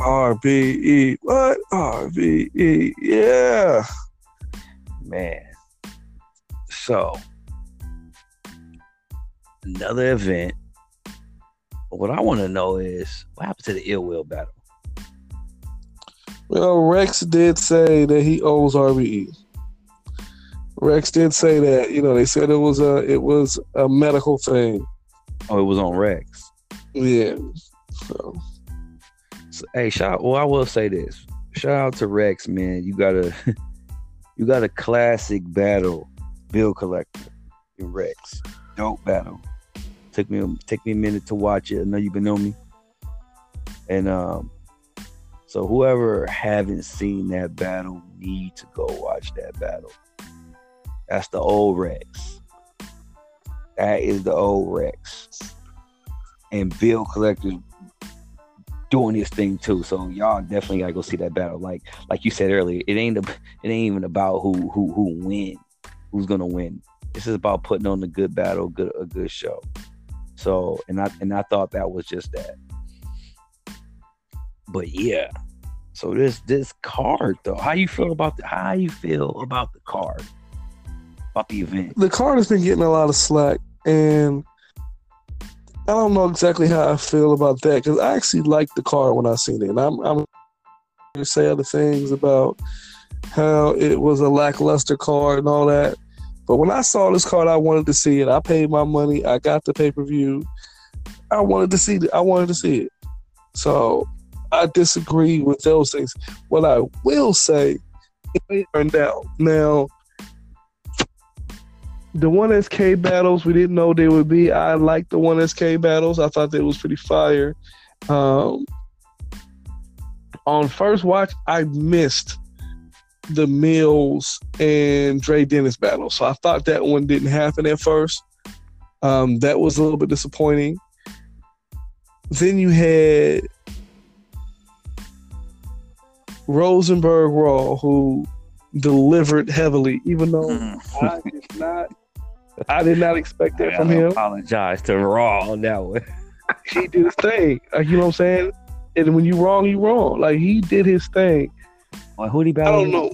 RBE. What? RBE. Yeah. Man. So, another event. What I want to know is what happened to the ill will battle? Well, Rex did say that he owes RBE. Rex did say that. You know, they said it was a it was a medical thing. Oh, it was on Rex. Yeah. So, so hey, shout. Well, I will say this. Shout out to Rex, man. You got a you got a classic battle, Bill Collector and Rex. Dope battle. Took me take me a minute to watch it. I know you've been on me. And um, so whoever haven't seen that battle need to go watch that battle. That's the old Rex. That is the old Rex. And Bill Collector's doing his thing too. So y'all definitely gotta go see that battle. Like like you said earlier, it ain't a, it ain't even about who who who win, who's gonna win. This is about putting on a good battle, good a good show. So and I and I thought that was just that. But yeah. So this this card though, how you feel about the how you feel about the card? About the event. The card has been getting a lot of slack and I don't know exactly how I feel about that because I actually liked the card when I seen it. And I'm, I'm to say other things about how it was a lackluster card and all that. But when I saw this card, I wanted to see it. I paid my money. I got the pay per view. I wanted to see it. I wanted to see it. So I disagree with those things. What I will say, it turned out. Now, the one SK battles we didn't know they would be. I liked the one SK battles. I thought they was pretty fire. Um, on first watch, I missed the Mills and Dre Dennis battle, so I thought that one didn't happen at first. Um, that was a little bit disappointing. Then you had Rosenberg Raw, who delivered heavily, even though mm-hmm. I did not I did not expect that I from him. Apologize to Raw on that one. he did his thing. Like, you know what I'm saying? And when you wrong, you wrong. Like he did his thing. Well, who did he battle? I don't know.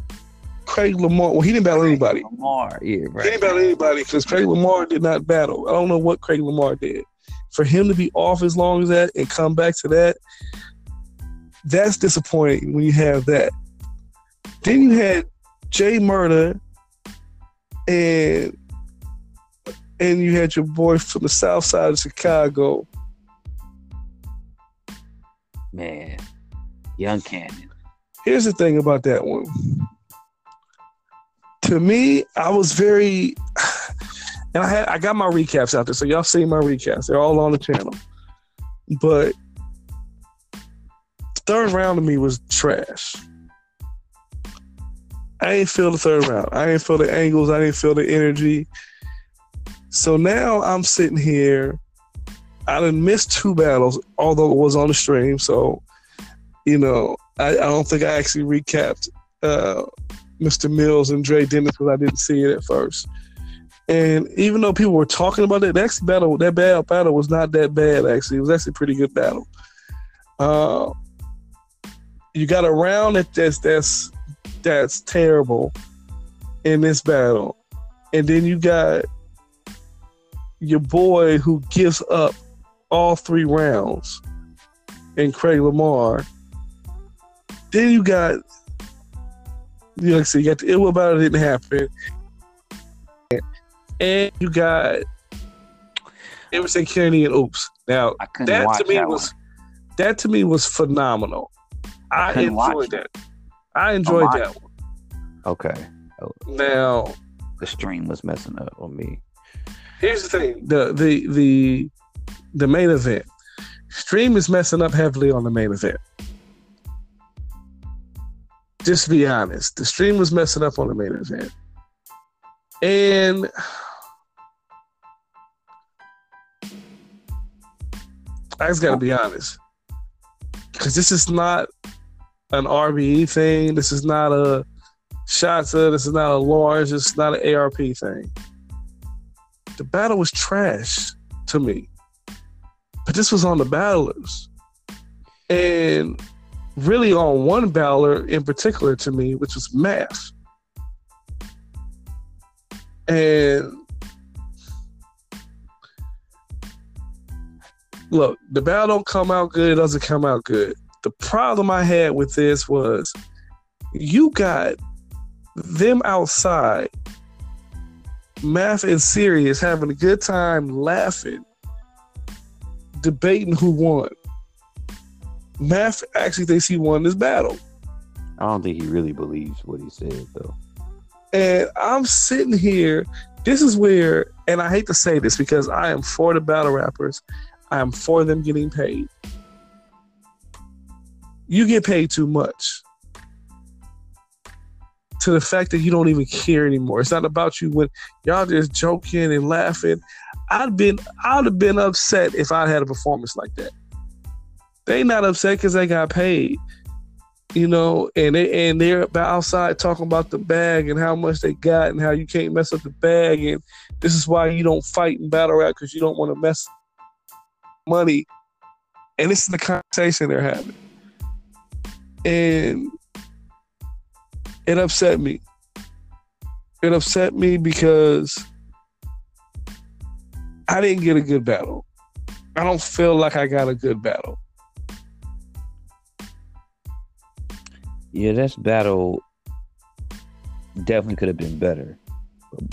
Craig Lamar. Well, he didn't battle anybody. Lamar, yeah, right. He didn't battle anybody because Craig Lamar did not battle. I don't know what Craig Lamar did. For him to be off as long as that and come back to that, that's disappointing when you have that. Then you had Jay Murder and and you had your boy from the south side of Chicago. Man, Young Cannon. Here's the thing about that one. To me, I was very, and I had I got my recaps out there, so y'all see my recaps. They're all on the channel. But third round to me was trash. I didn't feel the third round. I didn't feel the angles. I didn't feel the energy. So now I'm sitting here. I didn't miss two battles, although it was on the stream. So, you know, I, I don't think I actually recapped uh, Mr. Mills and Dre Dennis because I didn't see it at first. And even though people were talking about that actually battle, that bad battle was not that bad. Actually, it was actually a pretty good battle. Uh, you got a round that that's that's that's terrible in this battle, and then you got your boy who gives up all three rounds and Craig Lamar. Then you got, you know, like I said, you got the ill about it didn't happen. And you got Emerson Kennedy and Oops. Now that to me that was one. that to me was phenomenal. I, I enjoyed that. I enjoyed that one. Okay. Now the stream was messing up on me here's the thing: the the the the main event. Stream is messing up heavily on the main event. Just be honest, the stream was messing up on the main event, and I just got to be honest, because this is not an RBE thing. This is not a Shotzi. This is not a Lawrence. This is not an ARP thing the battle was trash to me. But this was on the battlers. And really on one battler in particular to me, which was Math. And look, the battle don't come out good, it doesn't come out good. The problem I had with this was you got them outside, Math and Serius having a good time laughing, debating who won. Math actually thinks he won this battle. I don't think he really believes what he said though. And I'm sitting here. This is where, and I hate to say this because I am for the battle rappers. I am for them getting paid. You get paid too much. To the fact that you don't even care anymore. It's not about you when y'all just joking and laughing. I'd been I'd have been upset if I had a performance like that. They not upset because they got paid you know, and they and they're outside talking about the bag and how much they got and how you can't mess up the bag and this is why you don't fight in battle rap because you don't want to mess money. And this is the conversation they're having, and it upset me. It upset me because I didn't get a good battle. I don't feel like I got a good battle. Yeah, this battle definitely could have been better.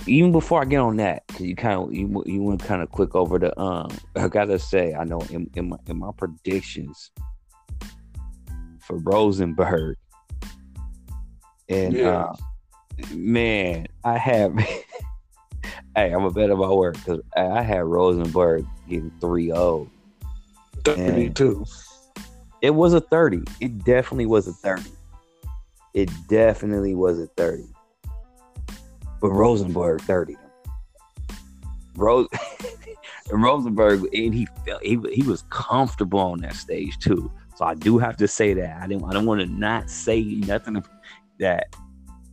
Even before I get on that, because you kind of you, you went kind of quick over the um. I gotta say, I know in, in my in my predictions for Rosenberg, and yeah. uh, man, I have. hey, I'm a bet of my word because I had Rosenberg getting 3-0. 32. It was a 30. It definitely was a 30 it definitely was a 30. But Rosenberg 30 Rose and Rosenberg and he felt he, he was comfortable on that stage too. So I do have to say that. I didn't I don't want to not say nothing that,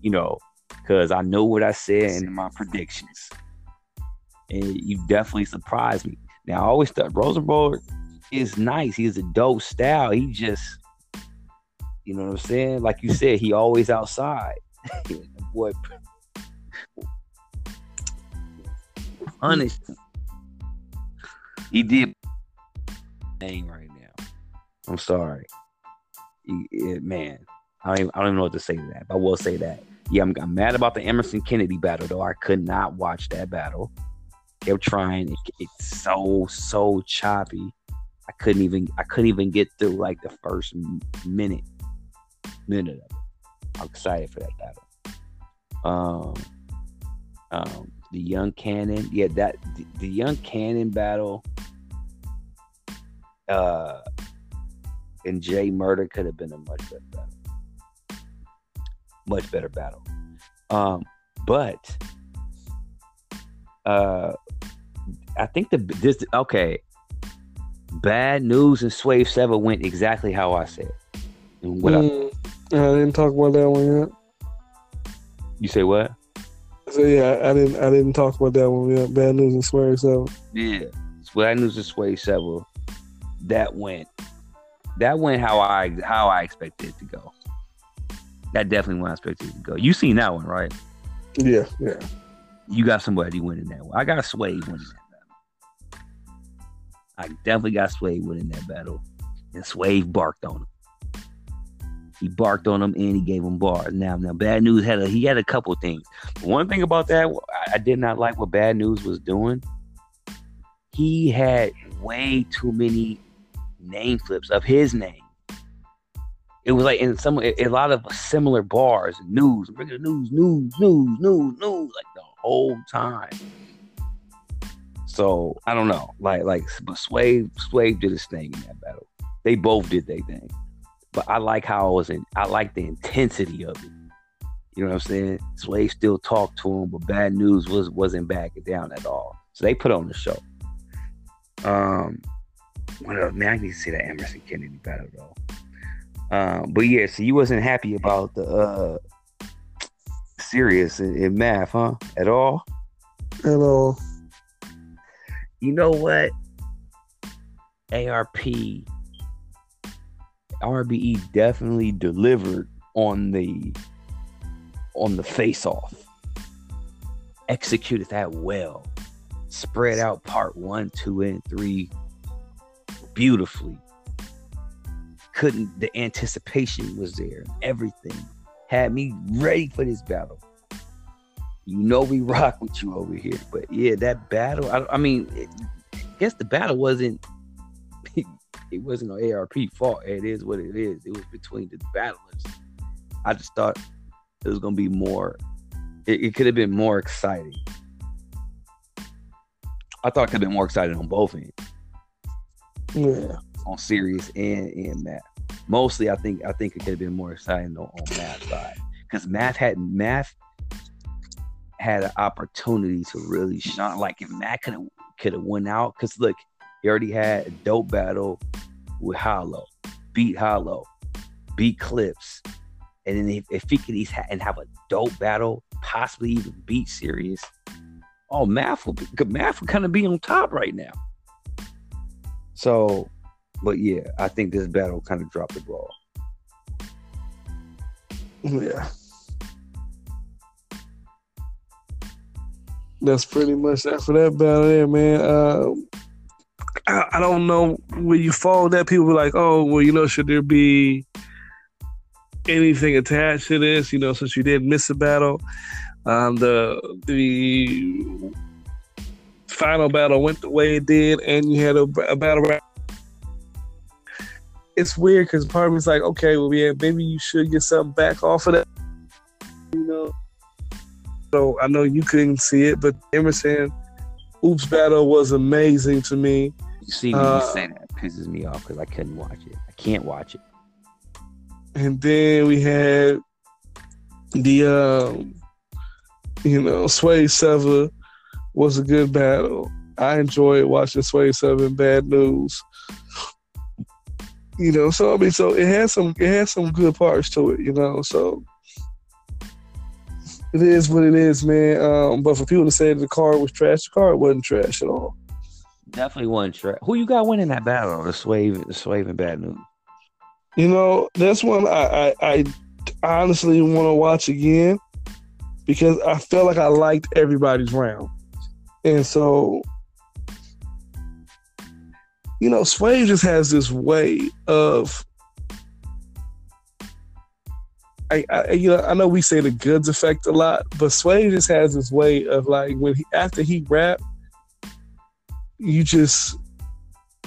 you know, because I know what I said in my predictions. And you definitely surprised me. Now I always thought Rosenberg is nice. He's a dope style. He just you know what I'm saying? Like you said, he always outside. boy, punished. He did name right now. I'm sorry, he, it, man. I don't, even, I don't even know what to say to that. But I will say that. Yeah, I'm, I'm, mad about the Emerson Kennedy battle though. I could not watch that battle. Kept trying. It, it's so so choppy. I couldn't even I couldn't even get through like the first minute minute of it. I'm excited for that battle. Um, um, the young cannon, yeah, that the, the young cannon battle, uh, and Jay Murder could have been a much better battle, much better battle. Um, but uh, I think the this okay. Bad news and Swave Sevah went exactly how I said. And what mm. I, I didn't talk about that one yet. You say what? So yeah, I didn't. I didn't talk about that one yet. Bad news and Sway Seven. Yeah, bad news and Sway Seven. That went. That went how I how I expected it to go. That definitely went I expected to go. You seen that one, right? Yeah, yeah. You got somebody winning that one. I got Sway winning that battle. I definitely got Sway winning that battle, and Sway barked on him. He barked on him and he gave him bars. Now, now, Bad News had a he had a couple things. One thing about that, I did not like what Bad News was doing. He had way too many name flips of his name. It was like in some a lot of similar bars, news, regular news, news, news, news, news, like the whole time. So I don't know, like like, but Swave Swave did his thing in that battle. They both did their thing but I like how it was in, I like the intensity of it. You know what I'm saying? Sway still talked to him, but bad news was wasn't backing down at all. So they put on the show. Um what else? Man, I need to see that Emerson Kennedy battle though. Um, but yeah, so you wasn't happy about the uh Serius in, in math, huh? At all? At all. You know what? ARP RBE definitely delivered on the on the face off. Executed that well. Spread out part one, two, and three beautifully. Couldn't the anticipation was there. Everything had me ready for this battle. You know we rock with you over here, but yeah, that battle. I, I mean, it, I guess the battle wasn't. it wasn't an ARP fault. It is what it is. It was between the battlers. I just thought it was gonna be more. It, it could have been more exciting. I thought it could have been more exciting on both ends. Yeah. On Serius and and Math. Mostly, I think I think it could have been more exciting on, on Math side because Math had Math had an opportunity to really shine. Like if Matt could have could have went out, because look, he already had a dope battle with Hollow, beat Hollow, beat Clips, and then if, if he could ha- and have a dope battle, possibly even beat Serius, oh, Math will be, Math will kind of be on top right now. So, but yeah, I think this battle kind of dropped the ball. Yeah. That's pretty much that for that battle there, man. Uh, I, I don't know where you follow that. People were like, oh, well, you know, should there be anything attached to this? You know, since you did miss a battle, um, the the final battle went the way it did, and you had a, a battle. It's weird because part of me's like, okay, well, yeah, maybe you should get something back off of that. You know, so I know you couldn't see it, but Emerson Oops battle was amazing to me. You see me uh, say that pisses me off because I couldn't watch it. I can't watch it. And then we had the um, you know, Sway Seven was a good battle. I enjoyed watching Sway Seven Bad News. You know, so I mean, so it has some it has some good parts to it, you know. So it is what it is, man. Um, but for people to say the card was trash, the card wasn't trash at all. Definitely wasn't trash. Who you got winning that battle? The Swave, the Swave and Bad News. You know, that's one I, I, I honestly want to watch again because I felt like I liked everybody's round, and so you know, Swave just has this way of I, I, you know I know we say the goods effect a lot, but Sway just has this way of like when he after he rap, you just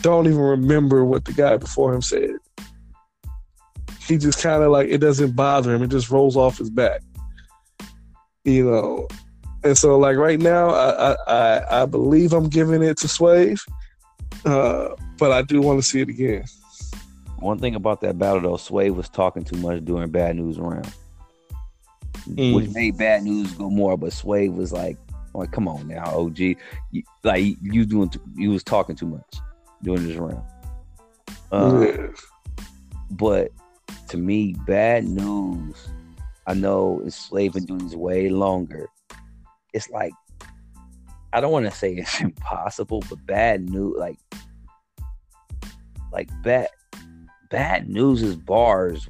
don't even remember what the guy before him said. He just kind of like it doesn't bother him; it just rolls off his back, you know. And so, like right now, I I, I believe I'm giving it to Swave, uh, but I do want to see it again. One thing about that battle though, Sway was talking too much during Bad News round, mm. which made Bad News go more. But Sway was like, "Like, come on now, OG, you, like you doing, you was talking too much during this round." Uh, yeah. But to me, Bad News, I know is Swave been doing this way longer. It's like I don't want to say it's impossible, but Bad News, like, like bad bad news is bars.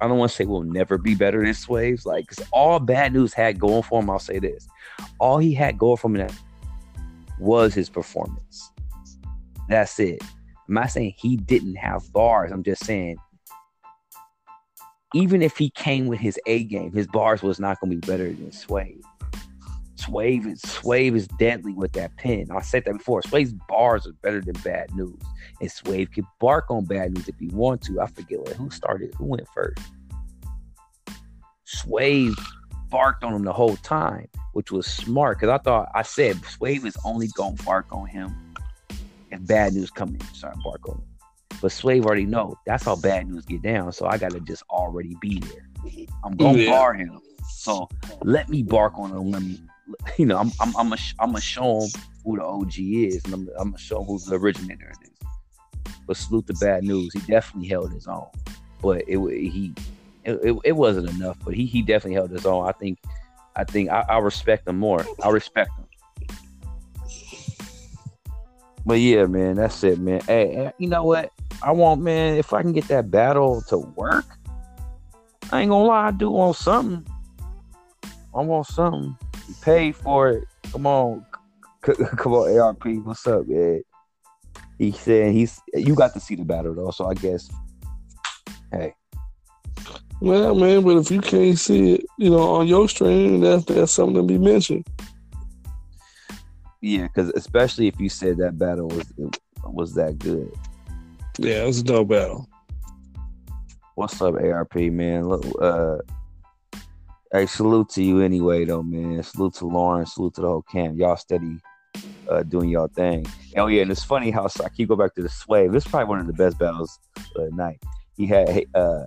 I don't want to say we'll never be better than Swaves. Like, cause all bad news had going for him, I'll say this. All he had going for him was his performance. That's it. I'm not saying he didn't have bars. I'm just saying, even if he came with his A game, his bars was not going to be better than Swave. Swave is Swave is deadly with that pen. I said that before. Swave's bars are better than bad news. And Swave can bark on bad news if he want to. I forget what who started, who went first. Swave barked on him the whole time, which was smart because I thought I said Swave is only gonna bark on him if bad news come in, start bark on him. But Swave already know that's how bad news get down. So I gotta just already be there. I'm gonna yeah. bar him. So let me bark on him. Let me you know, I'm I'm I'm gonna show him who the OG is, and I'm, gonna show him who the originator is. But salute the bad news. He definitely held his own, but it he it, it, it wasn't enough. But he he definitely held his own. I think I think I, I respect him more. I respect him. But yeah, man, that's it, man. Hey, you know what? I want, man, if I can get that battle to work, I ain't gonna lie, I do want something. I want something. You paid for it. Come on, come on, ARP. What's up, man? He said he's. You got to see the battle though, so I guess. Hey. Well, man, but if you can't see it, you know, on your stream, that's that's something to be mentioned. Yeah, because especially if you said that battle was was that good. Yeah, it was a dope battle. What's up, ARP man? Look, uh, hey, salute to you anyway, though, man. Salute to Lauren. Salute to the whole camp. Y'all steady uh, doing y'all thing. Oh yeah, and it's funny how I keep go back to the sway. This is probably one of the best battles of the night. He had uh,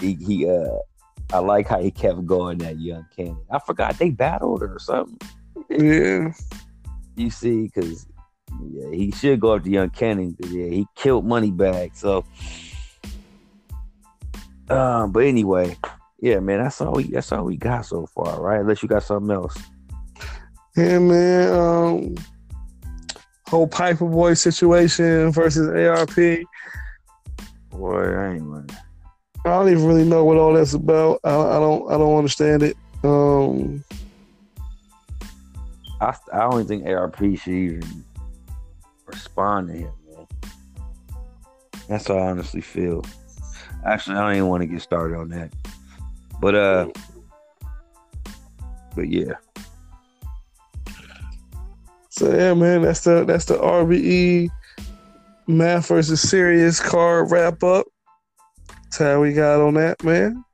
he, he uh, I like how he kept going that young Cannon. I forgot they battled or something. Yeah, you see, because yeah, he should go after Young Cannon. Yeah, he killed Moneybagg. So, uh, but anyway, yeah, man, that's all we that's all we got so far, right? Unless you got something else. Yeah, man. Um, whole Piper Boy situation versus ARP. Boy, I ain't running. I don't even really know what all that's about. I, I don't. I don't understand it. Um, I I don't think ARP should even respond to him, man. That's how I honestly feel. Actually, I don't even want to get started on that. But uh, but yeah. So yeah, man, that's the that's the RBE math versus Serius card wrap up. That's how we got on that, man.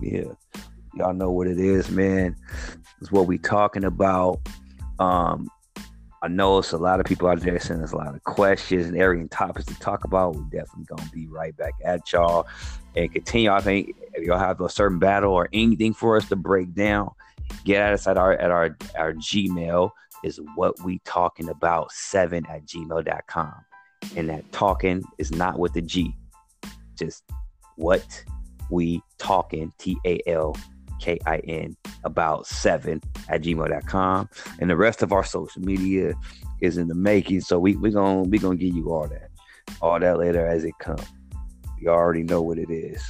Yeah, y'all know what it is, man. It's what we talking about. Um, I know it's a lot of people out there sending us a lot of questions and area topics to talk about. We're definitely gonna be right back at y'all and continue. I think y'all have a certain battle or anything for us to break down, get at us at our at our our Gmail is what we talking about seven at gmail.com. And that talking is not with the G. Just what we talking T A L K I N about seven at gmail.com. And the rest of our social media is in the making. So we we gonna we gonna give you all that. All that later as it comes. You already know what it is.